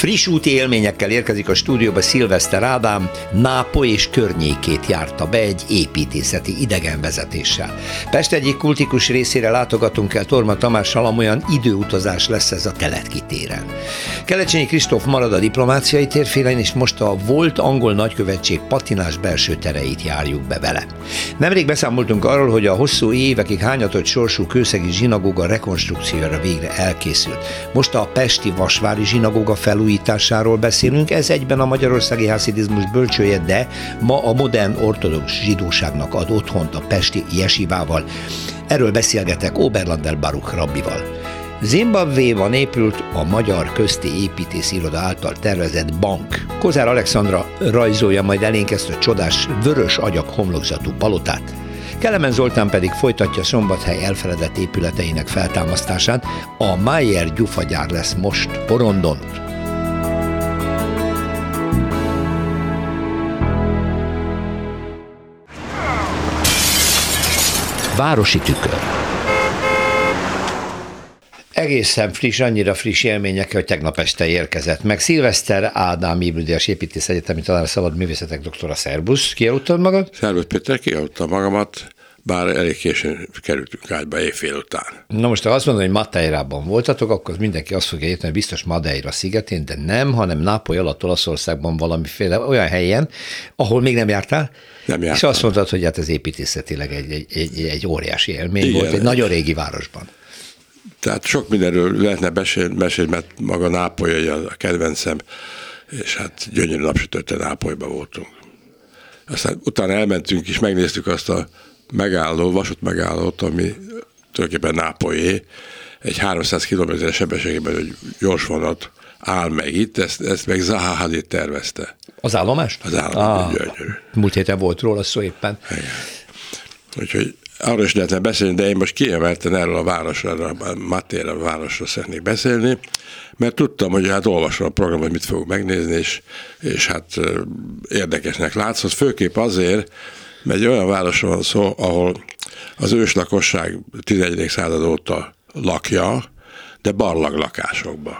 Friss úti élményekkel érkezik a stúdióba Szilveszter Ádám, Nápoly és környékét járta be egy építészeti idegenvezetéssel. Pest egyik kultikus részére látogatunk el Torma Tamással, amolyan időutazás lesz ez a Teletki téren. Kelecsényi Kristóf marad a diplomáciai térfélen, és most a volt angol nagykövetség patinás belső tereit járjuk be vele. Nemrég beszámoltunk arról, hogy a hosszú évekig hányatott sorsú kőszegi zsinagóga rekonstrukcióra végre elkészült. Most a Pesti Vasvári zsinagóga felújítása felújításáról beszélünk, ez egyben a magyarországi haszidizmus bölcsője, de ma a modern ortodox zsidóságnak ad otthont a pesti jesivával. Erről beszélgetek Oberlander Baruch rabbival. Zimbabvéban épült a Magyar Közti Építész Iroda által tervezett bank. Kozár Alexandra rajzolja majd elénk ezt a csodás vörös agyak homlokzatú palotát. Kelemen Zoltán pedig folytatja Szombathely elfeledett épületeinek feltámasztását. A Mayer gyufagyár lesz most Porondon, Városi tükör. Egészen friss, annyira friss élmények, hogy tegnap este érkezett meg. Szilveszter Ádám Ibridias Építész Egyetemi Tanár Szabad Művészetek doktora Szerbusz. Kialudtad magad? Szervusz Péter, kialudtam magamat bár elég későn kerültünk ágyba éjfél után. Na most, ha azt mondod, hogy Madeirában voltatok, akkor mindenki azt fogja érteni, hogy biztos Madeira szigetén, de nem, hanem Nápoly alatt Olaszországban valamiféle olyan helyen, ahol még nem jártál, nem jártam. és azt mondtad, hogy hát ez építészetileg egy, egy, egy, egy óriási élmény Igen. volt, egy nagyon régi városban. Tehát sok mindenről lehetne beszélni, beszélni mert maga Nápoly a kedvencem, és hát gyönyörű napsütötte Nápolyban voltunk. Aztán utána elmentünk és megnéztük azt a megálló, vasút megállót, ami tulajdonképpen Nápolyé, egy 300 km sebességében egy gyors vonat áll meg itt, ezt, ezt meg Zaha Hadid tervezte. Az állomást? Az állomást, ah, gyönyörű. Múlt héten volt róla szó éppen. Igen. Úgyhogy arról is lehetne beszélni, de én most kiemelten erről a városra, a Matéra városra szeretnék beszélni, mert tudtam, hogy hát olvasom a programot, mit fogok megnézni, és, és hát érdekesnek látszott, főképp azért, mert egy olyan városról van szó, ahol az őslakosság 11. század óta lakja, de barlang lakásokban.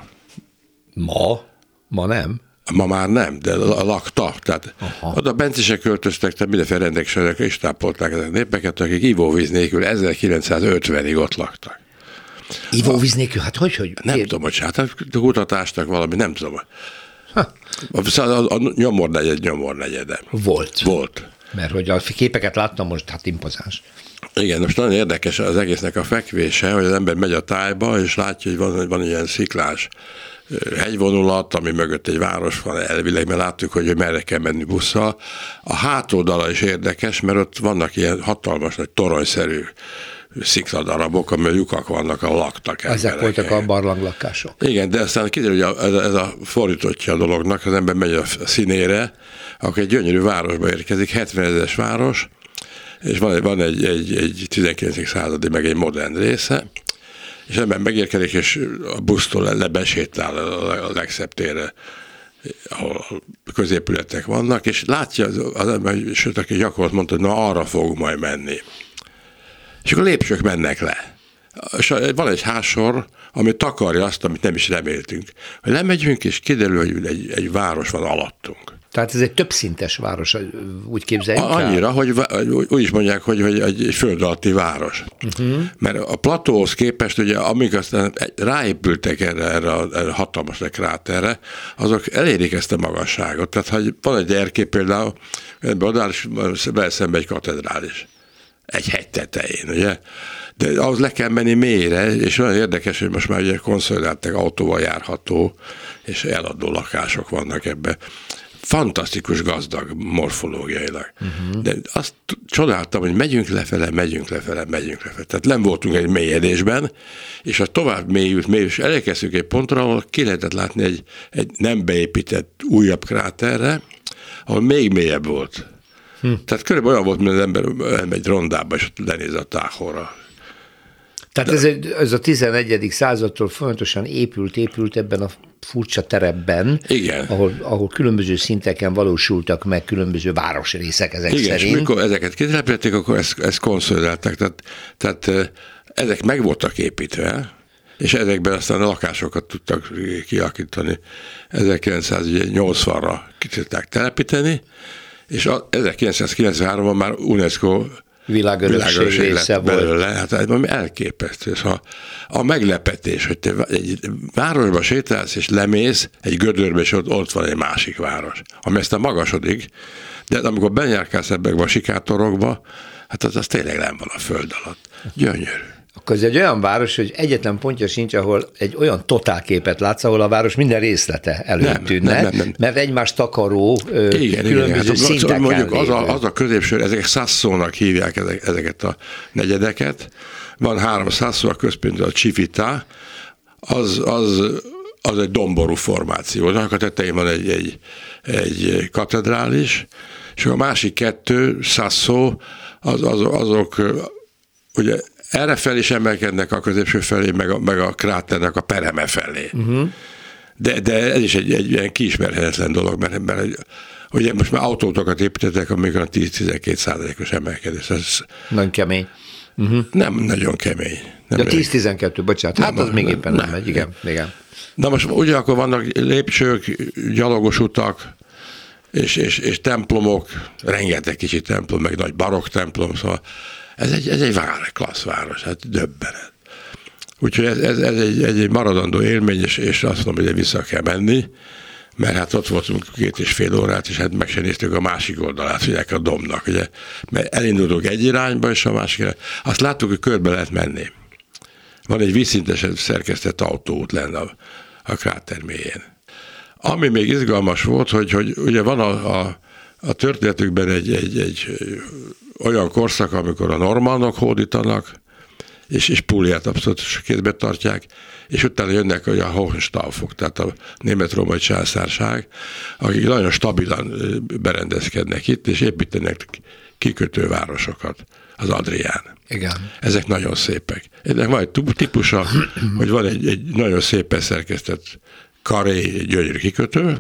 Ma? Ma nem? Ma már nem, de lakta. Tehát Aha. oda bencisek költöztek, tehát mindenféle rendelkezések is tápolták ezek népeket, akik ivóvíz nélkül 1950-ig ott laktak. Ivóvíz nélkül? Hát hogy, hogy? Nem tudom, hogy hát a kutatásnak valami, nem tudom. Ha. A, a, a nyomornegyed nyomornegyede. Volt. Volt. Mert hogy a képeket láttam most, hát impozáns. Igen, most nagyon érdekes az egésznek a fekvése, hogy az ember megy a tájba, és látja, hogy van, van ilyen sziklás hegyvonulat, ami mögött egy város van elvileg, mert láttuk, hogy merre kell menni busszal. A hátoldala is érdekes, mert ott vannak ilyen hatalmas nagy toronyszerű szikladarabok, amely lyukak vannak, ahol laktak emberek. Ezek voltak a barlanglakások. Igen, de aztán kiderül, hogy ez, a, ez a fordítottja a dolognak, az ember megy a színére, akkor egy gyönyörű városba érkezik, 70 ezeres város, és van, van egy, egy, egy 19. századi, meg egy modern része, és ebben megérkezik, és a busztól lebesétál a legszebb térre, ahol középületek vannak, és látja az, az ember, sőt, aki gyakorlat mondta, hogy na arra fog majd menni. És akkor lépcsők mennek le. És van egy házsor, ami takarja azt, amit nem is reméltünk. Hogy lemegyünk, és kiderül, hogy egy, egy város van alattunk. Tehát ez egy többszintes város, úgy képzeljük Annyira, el? hogy úgy is mondják, hogy, hogy egy föld alatti város. Uh-huh. Mert a platóhoz képest, ugye, amik aztán ráépültek erre, erre a, erre hatalmas kráterre, azok elérik ezt a magasságot. Tehát, ha van egy erkély például, ebben oda is szembe egy katedrális. Egy hegy tetején, ugye? De ahhoz le kell menni mélyre, és olyan érdekes, hogy most már ugye konszolidáltak autóval járható, és eladó lakások vannak ebbe fantasztikus gazdag morfológiailag. Uh-huh. De azt csodáltam, hogy megyünk lefele, megyünk lefele, megyünk lefele. Tehát nem voltunk egy mélyedésben, és a tovább mélyült, mélyült, és elkezdtük egy pontra, ahol ki lehetett látni egy, egy nem beépített újabb kráterre, ahol még mélyebb volt. Hm. Tehát körülbelül olyan volt, mint az ember elmegy rondába, és lenéz a táhorra. Tehát ez, ez a 11. századtól folyamatosan épült, épült ebben a furcsa terepben, Igen. Ahol, ahol különböző szinteken valósultak meg különböző városrészek ezek Igen, szerint. és mikor ezeket kitelepítették, akkor ezt, ezt konszolidálták. Tehát, tehát ezek meg voltak építve, és ezekben aztán a lakásokat tudtak kialakítani. 1980-ra ki tudták telepíteni, és 1993-ban már UNESCO világörökség része volt. Belőle, hát ez valami elképesztő. Szóval a meglepetés, hogy te egy városba sétálsz és lemész egy gödörbe, és ott, ott van egy másik város, ami aztán magasodik, de amikor benyárkálsz ebbe a sikátorokba, hát az, az tényleg nem van a föld alatt. Gyönyörű akkor ez egy olyan város, hogy egyetlen pontja sincs, ahol egy olyan totálképet látsz, ahol a város minden részlete előtűnne, nem, nem, nem, nem. mert egymást takaró igen, különböző igen, hát, Mondjuk az a, az a középső, ezek Sasszónak hívják ezek, ezeket a negyedeket, van három Sasszó, a központ a Csifita, az, az, az egy domború formáció. Annak a tetején van egy, egy, egy katedrális, és a másik kettő, Sasszó, az, az, azok ugye erre fel is emelkednek a középső felé, meg a, meg a kráternek a pereme felé. Uh-huh. De, de ez is egy, egy ilyen kiismerhetetlen dolog, mert, mert egy, ugye most már autótokat építettek, amikor a 10-12 százalékos emelkedés. Ez nagyon kemény. Uh-huh. Nem nagyon kemény. Nem De 10-12, bocsánat, hát nem, az még éppen nem, nem megy, igen, igen. Na most ugyanakkor vannak lépcsők, gyalogos utak, és, és, és templomok, rengeteg kicsi templom, meg nagy barokk templom, szóval ez egy, ez egy vár, klassz város, hát döbbenet. Úgyhogy ez, ez, ez egy, egy, egy maradandó élmény, és, és azt mondom, hogy vissza kell menni, mert hát ott voltunk két és fél órát, és hát meg sem néztük a másik oldalát, ugye a domnak, ugye, mert elindultunk egy irányba, és a másik irányba. Azt láttuk, hogy körbe lehet menni. Van egy vízszintesen szerkesztett autóút lenne a, a kráter mélyén. Ami még izgalmas volt, hogy, hogy ugye van a, a, a történetükben egy, egy, egy olyan korszak, amikor a normannok hódítanak, és, és Púliát abszolút kézbe tartják, és utána jönnek a Hohenstaufok, tehát a német-római császárság, akik nagyon stabilan berendezkednek itt, és építenek kikötővárosokat az Adrián. Igen. Ezek nagyon szépek. Ennek van egy típusa, hogy van egy, egy nagyon szépen szerkesztett karé gyönyörű kikötő,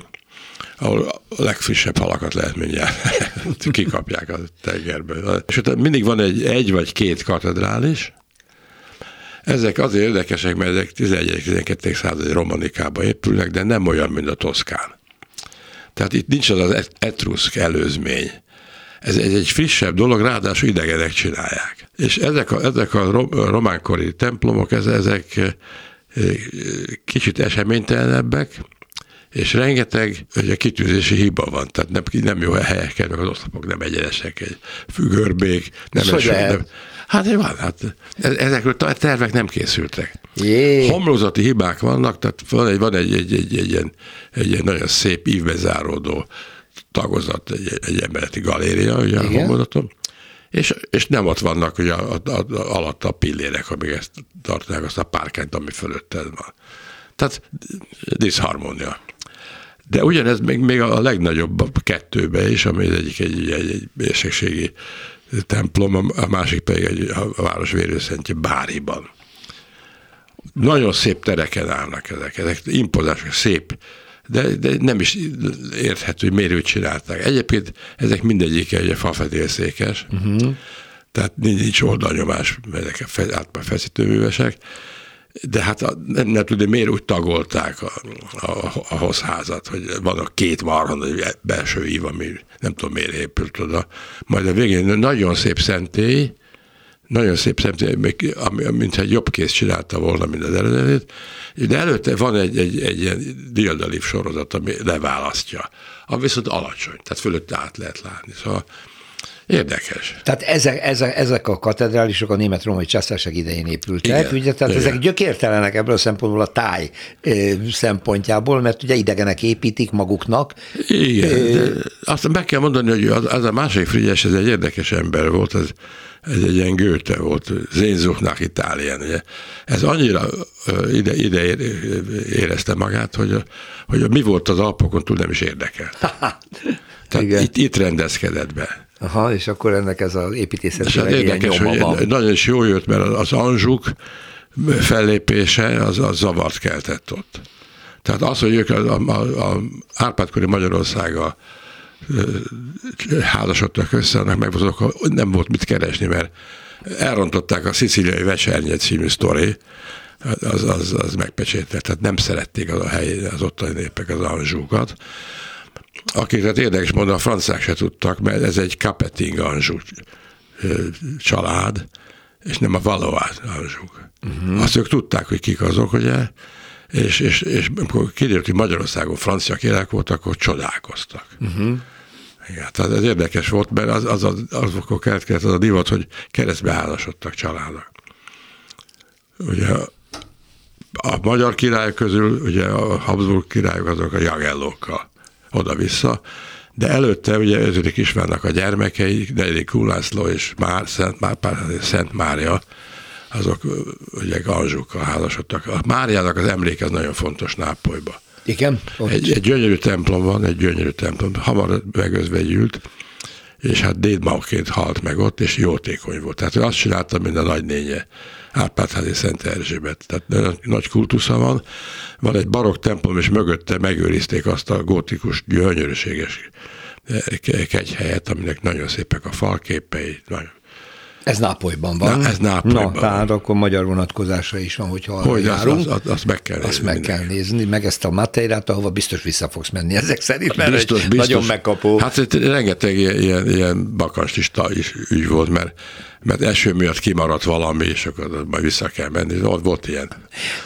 ahol a legfrissebb halakat lehet mindjárt kikapják a tengerből. És utána mindig van egy, egy vagy két katedrális, ezek azért érdekesek, mert ezek 11-12. századi romanikába épülnek, de nem olyan, mint a toszkán. Tehát itt nincs az az etruszk előzmény. Ez egy, egy frissebb dolog, ráadásul idegenek csinálják. És ezek a, ezek a románkori templomok, ezek eh, kicsit eseménytelenebbek, és rengeteg ugye, kitűzési hiba van, tehát nem, nem jó helyeken, meg az oszlopok nem egyenesek, egy fügörbék, nem eső, nem, Hát van, hát ezekről a tervek nem készültek. Jé. Homlózati hibák vannak, tehát van egy, van egy, egy, egy, egy, ilyen, egy ilyen nagyon szép ívbe záródó tagozat, egy, egy emeleti galéria, ugye a homlózaton, és, és nem ott vannak ugye a, a, a, alatt a pillérek, amik ezt tartják, azt a párkányt, ami fölötted van. Tehát diszharmónia. De ugyanez még, még a legnagyobb kettőbe is, ami egyik egy, egy, egy mérségségi templom, a másik pedig egy, a város vérőszentje Báriban. Nagyon szép tereken állnak ezek, ezek impozások, szép, de, de nem is érthető, hogy miért őt csinálták. Egyébként ezek mindegyike egy fafedélszékes, uh-huh. tehát nincs oldalnyomás, ezek átmár feszítőművesek, de hát nem, nem tudom, miért úgy tagolták a, a, a hozházat, hogy van a két marha egy belső ív, ami nem tudom miért épült oda. Majd a végén nagyon szép szentély, nagyon szép szentély, ami, mintha egy jobb kész csinálta volna, mint az eredetét, de előtte van egy, egy, egy ilyen diadalív sorozat, ami leválasztja. Ami viszont alacsony, tehát fölött át lehet látni. Szóval Érdekes. Tehát ezek, ezek, ezek a katedrálisok a német római császárság idején épültek, Igen. ugye, tehát Igen. ezek gyökértelenek ebből a szempontból a táj szempontjából, mert ugye idegenek építik maguknak. Igen, de azt meg kell mondani, hogy az, az a másik Frigyes, ez egy érdekes ember volt, ez, ez egy ilyen Goethe volt, Zénzuchnak Itálián, ugye. Ez annyira ide, ide érezte magát, hogy, hogy mi volt az Alpokon túl nem is érdekel. Tehát itt, itt rendezkedett be. Aha, és akkor ennek ez az építészet hát érdekes, hogy van. nagyon is jó jött, mert az Anzsuk fellépése az, az zavart keltett ott. Tehát az, hogy ők a, a, a Árpádkori Magyarországa házasodtak össze, annak meg azok, nem volt mit keresni, mert elrontották a Szicíliai Vecsernye című sztori, az, az, az megpecsételt, tehát nem szerették az a hely, az ottani népek az anzsúkat. Akiket érdekes mondani, a franciák se tudtak, mert ez egy Capeting anzsú család, és nem a Valois anzsúk. Uh-huh. Azt ők tudták, hogy kik azok, ugye, és, és, és amikor kiderült, hogy Magyarországon francia királyok voltak, akkor csodálkoztak. Uh-huh. Igen, tehát ez érdekes volt, mert az, az, az, az akkor keletkezett az a divat, hogy keresztbe házasodtak családok. Ugye a magyar királyok közül, ugye a Habsburg királyok azok a jagellókkal oda-vissza, de előtte ugye Özödik Istvánnak a gyermekei, negyedik Ulászló és Már, Szent, Már, Szent Mária, azok ugye Anzsukkal házasodtak. A Máriának az emléke az nagyon fontos Nápolyba. Igen? Egy, egy gyönyörű templom van, egy gyönyörű templom, hamar megözvegyült, és hát dédmauként halt meg ott, és jótékony volt. Tehát ő azt csinálta, mint a nagynénye, Árpádházi Szent Erzsébet. Tehát nagy kultusza van. Van egy barokk templom, és mögötte megőrizték azt a gótikus, gyönyörűséges kegyhelyet, aminek nagyon szépek a falképei, nagyon ez Nápolyban van. Na, ez Nápolyban Na, tehát akkor magyar vonatkozása is van, hogyha hogy járunk. Azt, azt, azt meg kell nézni. Azt meg kell nézni, meg ezt a Mateirát, ahova biztos vissza fogsz menni ezek szerint, mert biztos, biztos. nagyon megkapó. Hát itt rengeteg ilyen, ilyen, ilyen bakanstista is ügy volt, mert, mert eső miatt kimaradt valami, és akkor majd vissza kell menni. Volt, volt ilyen.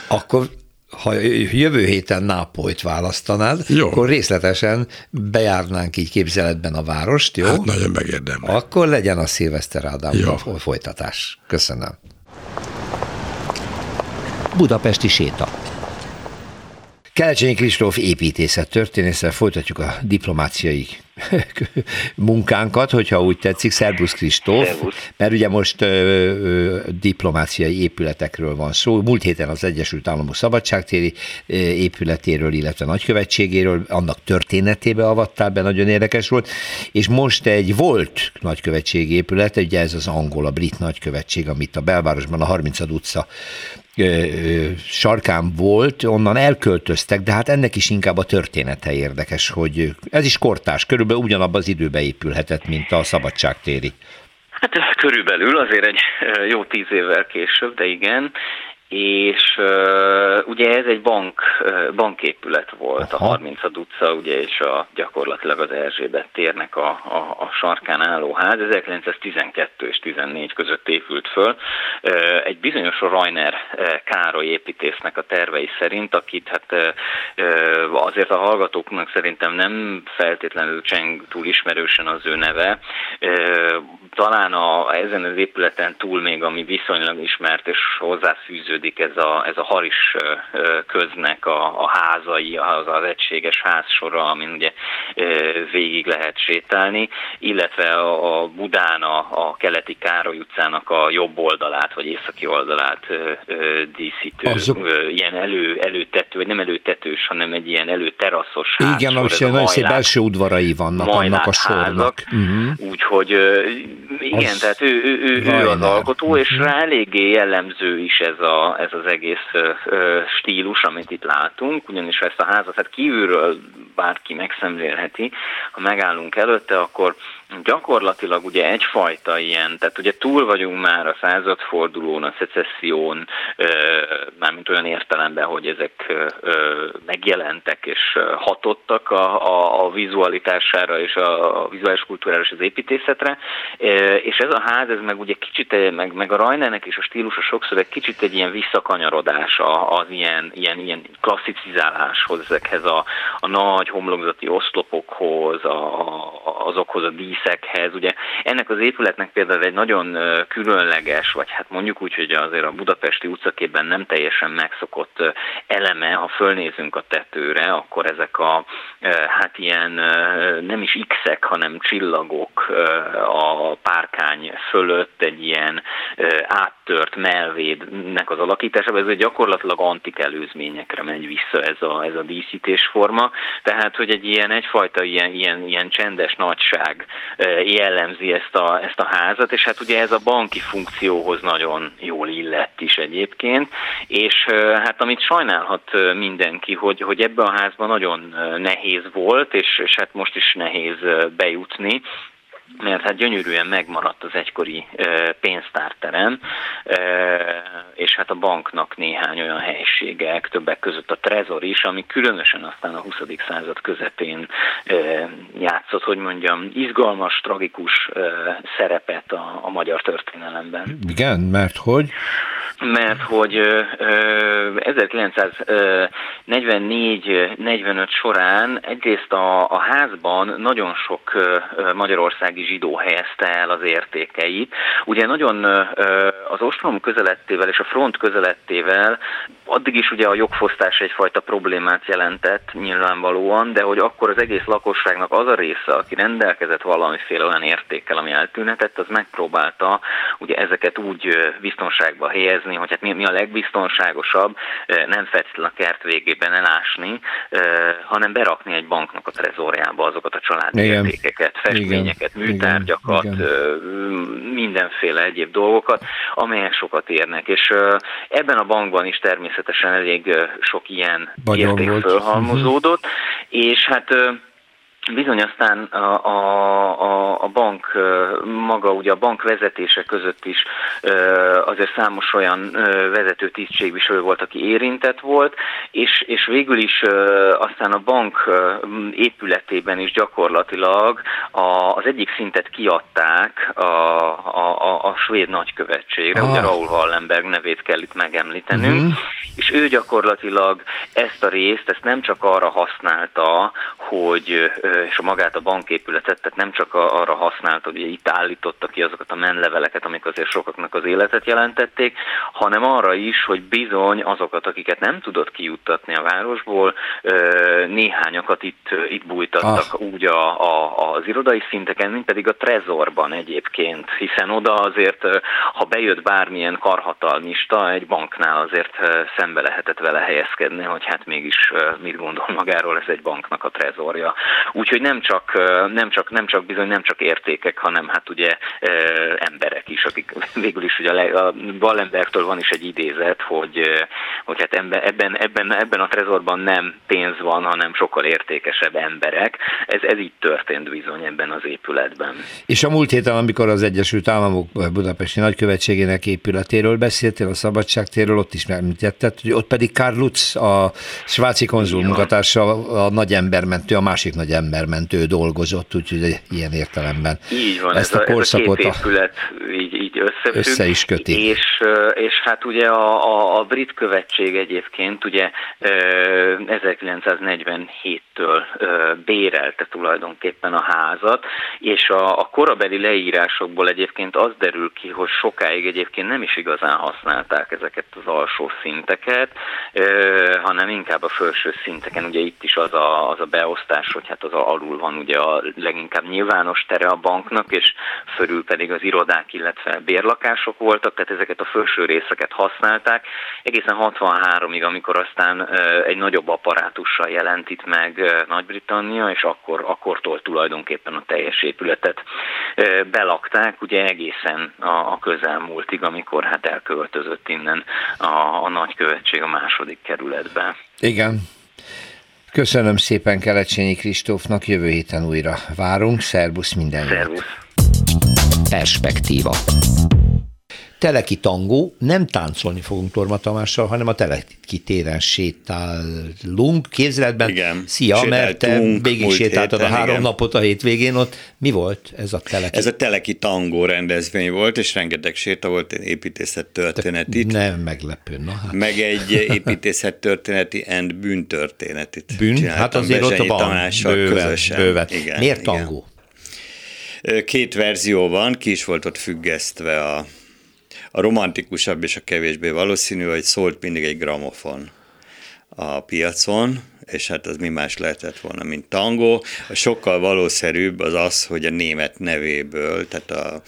Akkor ha jövő héten Nápolyt választanád, jó. akkor részletesen bejárnánk így képzeletben a várost, jó? Hát nagyon megérdem. Akkor legyen a Szilveszter Ádám a folytatás. Köszönöm. Budapesti séta. Kelcsényi Kristóf építészet történésszel folytatjuk a diplomáciai munkánkat, hogyha úgy tetszik. Szerbusz Kristóf, mert ugye most ö, ö, diplomáciai épületekről van szó. Múlt héten az Egyesült Államok Szabadságtéri ö, épületéről, illetve nagykövetségéről, annak történetébe avattál be, nagyon érdekes volt, és most egy volt nagykövetségi épület, ugye ez az angol, a brit nagykövetség, amit a belvárosban a 30. utca sarkán volt, onnan elköltöztek, de hát ennek is inkább a története érdekes, hogy ez is kortás, körülbelül ugyanabban az időbe épülhetett, mint a szabadságtéri. Hát körülbelül azért egy jó tíz évvel később, de igen, és uh, ugye ez egy bank, uh, banképület volt, Aha. a 30 utca, ugye, és a, gyakorlatilag az Erzsébet térnek a, a, a sarkán álló ház. 1912 és 14 között épült föl. Uh, egy bizonyos Reiner uh, Károly építésznek a tervei szerint, akit hát uh, azért a hallgatóknak szerintem nem feltétlenül cseng túl ismerősen az ő neve. Uh, talán a, ezen az épületen túl még, ami viszonylag ismert és hozzáfűződik kezdődik ez a, ez a Haris köznek a, a házai, az az egységes házsora, amin ugye végig lehet sétálni, illetve a Budán a, a keleti Károly utcának a jobb oldalát, vagy északi oldalát díszítő, Azok... ilyen elő, előtető, vagy nem előtetős, hanem egy ilyen előteraszos ház. Igen, most nagyon szép belső udvarai vannak annak a sornak. Uh-huh. Úgyhogy igen, az tehát ő, ő, ő, ő az alkotó, és rá eléggé jellemző is ez a, ez az egész stílus, amit itt látunk, ugyanis ezt a házat hát kívülről bárki megszemlélheti, ha megállunk előtte, akkor gyakorlatilag ugye egyfajta ilyen, tehát ugye túl vagyunk már a századfordulón, a szecesszión, mármint olyan értelemben, hogy ezek megjelentek és hatottak a, a, a vizualitására és a, a vizuális kultúrára és az építészetre, és ez a ház, ez meg ugye kicsit, meg, meg a Rajnernek és a stílusa sokszor egy kicsit egy ilyen visszakanyarodás az ilyen, ilyen, ilyen klasszicizáláshoz, ezekhez a, a nagy homlokzati oszlopokhoz, a, azokhoz a dísz díszekhez. Ugye ennek az épületnek például egy nagyon különleges, vagy hát mondjuk úgy, hogy azért a budapesti utcakében nem teljesen megszokott eleme, ha fölnézünk a tetőre, akkor ezek a hát ilyen nem is X-ek, hanem csillagok a pár párkány fölött egy ilyen áttört melvédnek az alakítása, ez gyakorlatilag antik előzményekre megy vissza ez a, ez a díszítésforma, tehát hogy egy ilyen egyfajta ilyen, ilyen, ilyen csendes nagyság jellemzi ezt a, ezt a házat, és hát ugye ez a banki funkcióhoz nagyon jól illett is egyébként, és hát amit sajnálhat mindenki, hogy, hogy ebbe a házban nagyon nehéz volt, és, és hát most is nehéz bejutni, mert hát gyönyörűen megmaradt az egykori pénztárterem, és hát a banknak néhány olyan helységek, többek között a Trezor is, ami különösen aztán a 20. század közepén játszott, hogy mondjam, izgalmas, tragikus szerepet a, a magyar történelemben. Igen, mert hogy? Mert hogy 1944-45 során egyrészt a, a házban nagyon sok magyarországi zsidó helyezte el az értékeit. Ugye nagyon az ostrom közelettével és a front közelettével addig is ugye a jogfosztás egyfajta problémát jelentett nyilvánvalóan, de hogy akkor az egész lakosságnak az a része, aki rendelkezett valamiféle olyan értékkel, ami eltűnhetett, az megpróbálta ugye ezeket úgy biztonságba helyezni, hogy hát mi, mi a legbiztonságosabb, nem feltétlenül a kert végében elásni, hanem berakni egy banknak a trezorjába azokat a családi Igen. értékeket, festményeket, műtárgyakat, Igen. mindenféle egyéb dolgokat, amelyek sokat érnek. És ebben a bankban is természetesen természetesen elég sok ilyen Bagyon érték volt. fölhalmozódott, uh-huh. és hát Bizony aztán a, a, a bank maga, ugye a bank vezetése között is azért számos olyan vezető tisztségviselő volt, aki érintett volt, és, és végül is aztán a bank épületében is gyakorlatilag az egyik szintet kiadták a, a, a, a svéd nagykövetségre, ah. ugye Raúl Wallenberg nevét kell itt megemlítenünk, uh-huh. és ő gyakorlatilag ezt a részt, ezt nem csak arra használta, hogy és a magát a banképületet, tehát nem csak arra használt, hogy itt állította ki azokat a menleveleket, amik azért sokaknak az életet jelentették, hanem arra is, hogy bizony azokat, akiket nem tudott kijuttatni a városból, néhányakat itt, itt bújtattak ah. úgy a, a, az irodai szinteken, mint pedig a trezorban egyébként, hiszen oda azért, ha bejött bármilyen karhatalmista, egy banknál azért szembe lehetett vele helyezkedni, hogy hát mégis mit gondol magáról, ez egy banknak a trezorja. Úgyhogy nem csak, nem, csak, nem csak bizony nem csak értékek, hanem hát ugye emberek is, akik végül is ugye a Wallenbergtől van is egy idézet, hogy, hogy hát ebben, ebben, ebben a trezorban nem pénz van, hanem sokkal értékesebb emberek. Ez, ez így történt bizony ebben az épületben. És a múlt héten, amikor az Egyesült Államok Budapesti Nagykövetségének épületéről beszéltél, a Szabadságtéről, ott is említetted, hogy ott pedig Karl Lutz, a svájci konzul munkatársa, a nagy embermentő, a másik nagy embermentő dolgozott, úgyhogy ilyen értelemben. Így van, ezt ez a, korszakot ez a két épület így, így összefügg, össze is köti. És, és hát ugye a, a, a brit követség egyébként ugye 1947-től bérelte tulajdonképpen a házat, és a, a korabeli leírásokból egyébként az derül ki, hogy sokáig egyébként nem is igazán használták ezeket az alsó szinteket, hanem inkább a felső szinteken, ugye itt is az a, az a beosztás, hogy hát az alul van ugye a leginkább nyilvános tere a banknak, és fölül pedig az irodák, illetve bérlakások voltak, tehát ezeket a felső részeket használták. Egészen 63-ig, amikor aztán egy nagyobb apparátussal jelent itt meg Nagy-Britannia, és akkor, akkortól tulajdonképpen a teljes épületet belakták, ugye egészen a, a közelmúltig, amikor hát elköltözött innen a, a nagykövetség a második kerületbe. Igen, Köszönöm szépen Kelecsényi Kristófnak, jövő héten újra várunk. Szervusz minden Szervusz. Perspektíva. Teleki tangó, nem táncolni fogunk Torma Tamással, hanem a Teleki téren sétálunk. Képzeletben, igen, szia, mert te végig sétáltad héten, a három igen. napot a hétvégén ott. Mi volt ez a Teleki? Ez a Teleki tangó rendezvény volt, és rengeteg séta volt, építészet történetit. Nem meglepő, na hát. Meg egy építészet történeti and bűntörténetit. Bűn? Hát azért ott van, bőven, bőven. Igen, Miért tangó? Igen. Két verzió van, ki is volt ott függesztve a a romantikusabb és a kevésbé valószínű, hogy szólt mindig egy gramofon a piacon, és hát az mi más lehetett volna, mint tangó. A sokkal valószerűbb az az, hogy a német nevéből, tehát a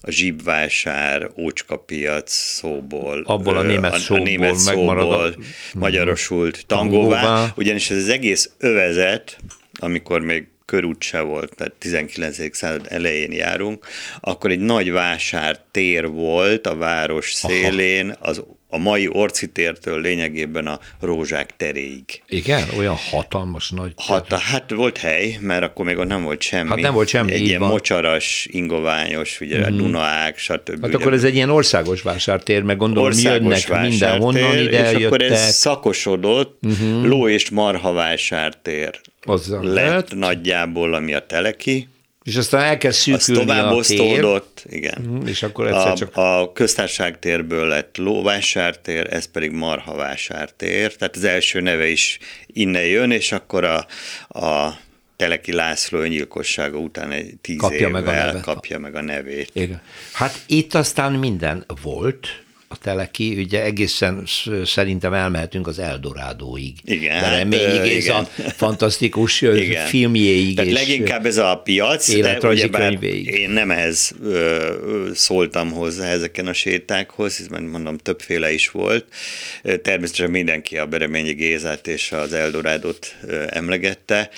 a zsibvásár, ócskapiac szóból, abból a német a, szóból, a német szóból a... magyarosult tangóvá, tangóvá, ugyanis ez az egész övezet, amikor még körút se volt, tehát 19. század elején járunk, akkor egy nagy vásártér volt a város szélén, az a mai Orci tértől lényegében a Rózsák teréig. Igen? Olyan hatalmas nagy... Hata, hát volt hely, mert akkor még ott nem volt semmi. Hát nem volt semmi, Egy ilyen van. mocsaras, ingoványos, ugye mm-hmm. Dunaák, stb. Hát akkor ez egy ilyen országos vásártér, meg gondolom országos jönnek mindenhonnan ide és akkor ez szakosodott, mm-hmm. ló és marha vásártér. Azzal lett lehet. nagyjából, ami a teleki, és aztán elkezd szűkülni tovább a tér. igen. Mhm, és akkor egyszer a, csak... A köztársaságtérből lett lóvásártér, ez pedig marhavásártér, tehát az első neve is innen jön, és akkor a, a Teleki László öngyilkossága után egy tíz kapja évvel meg a kapja meg a nevét. Igen. Hát itt aztán minden volt, a teleki, ugye egészen szerintem elmehetünk az Eldorádóig. Igen. De reményig ez a fantasztikus igen. filmjéig. Tehát és leginkább ez a piac, de könyvéig. én nem ehhez ö, szóltam hozzá ezeken a sétákhoz, hiszen mondom, többféle is volt. Természetesen mindenki a Bereményi Gézát és az Eldorádot emlegette.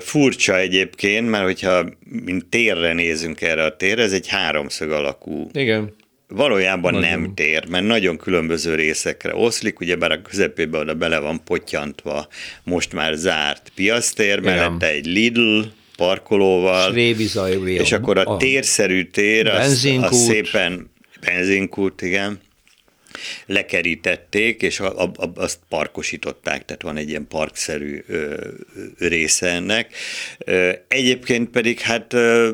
Furcsa egyébként, mert hogyha mint térre nézünk erre a térre, ez egy háromszög alakú Igen valójában nagyon. nem tér, mert nagyon különböző részekre oszlik, ugyebár a közepében oda bele van potyantva most már zárt piasztér, mellette egy Lidl, parkolóval, és akkor a, a térszerű tér, az, az szépen benzinkút, igen, lekerítették, és a, a, azt parkosították, tehát van egy ilyen parkszerű ö, része ennek. Ö, egyébként pedig hát ö,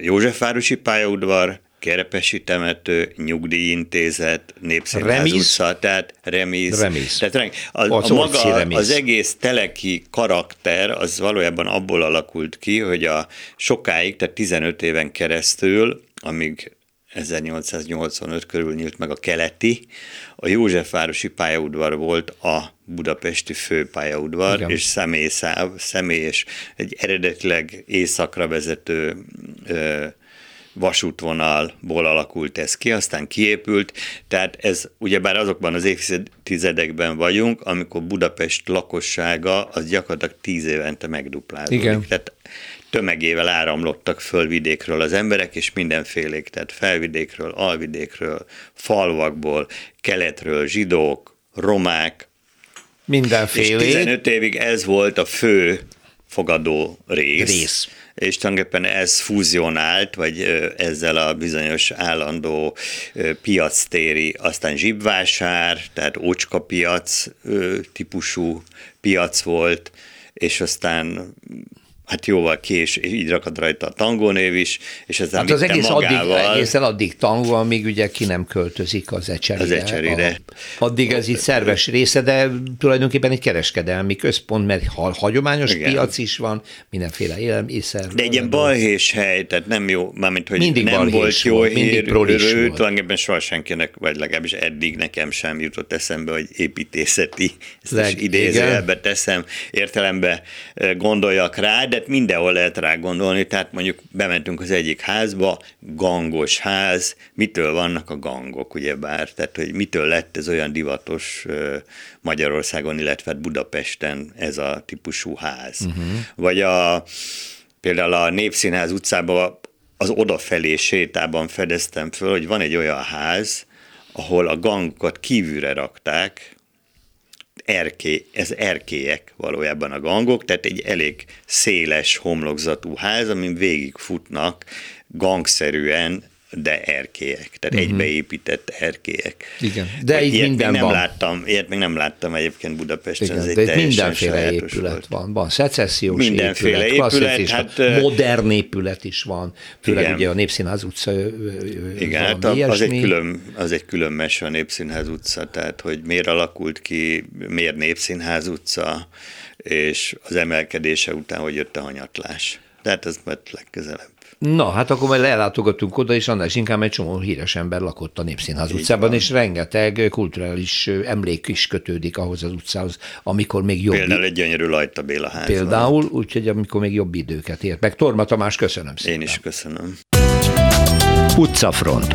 Józsefvárosi pályaudvar, Kerepesi temető, nyugdíjintézet, Népszínház utca, tehát remiz. remiz. Tehát a, a, a maga, remiz. az egész teleki karakter az valójában abból alakult ki, hogy a sokáig, tehát 15 éven keresztül, amíg 1885 körül nyílt meg a keleti, a Józsefvárosi pályaudvar volt a budapesti főpályaudvar, Igen. és személyszáv, személy és egy eredetileg északra vezető ö, vasútvonalból alakult ez ki, aztán kiépült, tehát ez ugyebár azokban az évtizedekben vagyunk, amikor Budapest lakossága az gyakorlatilag tíz évente megduplázódik. Igen. Tehát tömegével áramlottak föl vidékről az emberek, és mindenfélék, tehát felvidékről, alvidékről, falvakból, keletről, zsidók, romák. Mindenféle. És 15 évig ez volt a fő fogadó rész. rész és tulajdonképpen ez fúzionált, vagy ezzel a bizonyos állandó piactéri, aztán zsibvásár, tehát ócskapiac típusú piac volt, és aztán hát jóval kés, így rakad rajta a tangó név is, és ez hát az egész magával, addig, egészen addig tangó, amíg ugye ki nem költözik az ecserire. Az ecserire. A, addig ez így szerves része, de tulajdonképpen egy kereskedelmi központ, mert hagyományos Igen. piac is van, mindenféle élelmiszer. De egy ilyen balhés hely, tehát nem jó, mármint, hogy mindig nem volt jó volt, hír, ő, tulajdonképpen soha senkinek, vagy legalábbis eddig nekem sem jutott eszembe, hogy építészeti, ezt Leg, idézőjelbe teszem, értelembe gondoljak rá, de mindenhol lehet rá gondolni, tehát mondjuk bementünk az egyik házba, gangos ház, mitől vannak a gangok, ugyebár, tehát hogy mitől lett ez olyan divatos Magyarországon, illetve hát Budapesten ez a típusú ház. Uh-huh. Vagy a, például a Népszínház utcában az odafelé sétában fedeztem föl, hogy van egy olyan ház, ahol a gangokat kívülre rakták, erké, ez erkélyek valójában a gangok, tehát egy elég széles homlokzatú ház, amin végig futnak gangszerűen de erkélyek, tehát uh-huh. egybeépített erkélyek. Igen, de itt minden még nem van. láttam, ilyet még nem láttam egyébként Budapesten. Igen, ez egy de mindenféle épület volt. van. Van szecessziós mindenféle épület, épület hát, modern épület is van, főleg igen. ugye a Népszínház utca Igen, hát az egy, külön, az egy külön mese a Népszínház utca, tehát hogy miért alakult ki, miért Népszínház utca, és az emelkedése után, hogy jött a hanyatlás. Tehát ez majd legközelebb. Na, hát akkor majd lelátogatunk oda, és annál is inkább egy csomó híres ember lakott a Népszínház Így utcában, van. és rengeteg kulturális emlék is kötődik ahhoz az utcához, amikor még jobb... Például egy gyönyörű Lajta Béla ház Például, úgyhogy amikor még jobb időket ért meg. Torma Tamás, köszönöm szépen. Én is köszönöm. Utcafront.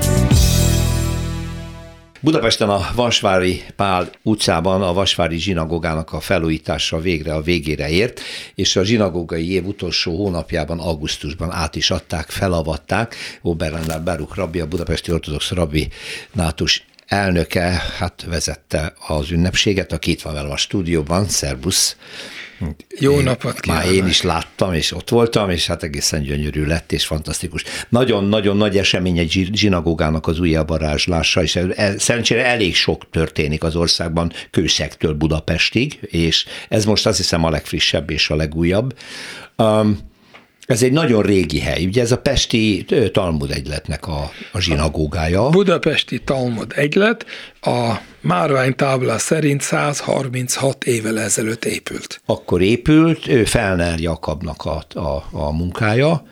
Budapesten a Vasvári Pál utcában a Vasvári zsinagógának a felújítása végre a végére ért, és a zsinagógai év utolsó hónapjában, augusztusban át is adták, felavatták. Oberrendel Beruk rabbi, a budapesti ortodox rabbi Nátus elnöke hát vezette az ünnepséget, aki itt van velem a stúdióban, szervusz. Jó én, napot kívánok! Már én is láttam, és ott voltam, és hát egészen gyönyörű lett, és fantasztikus. Nagyon-nagyon nagy esemény egy zsinagógának az újabb varázslása, és szerencsére elég sok történik az országban, Kőszektől Budapestig, és ez most azt hiszem a legfrissebb és a legújabb. Um, ez egy nagyon régi hely, ugye ez a Pesti Talmud egyletnek a, a zsinagógája. A budapesti Talmud egylet a márvány tábla szerint 136 évvel ezelőtt épült. Akkor épült, ő Felner Jakabnak a, a, a munkája,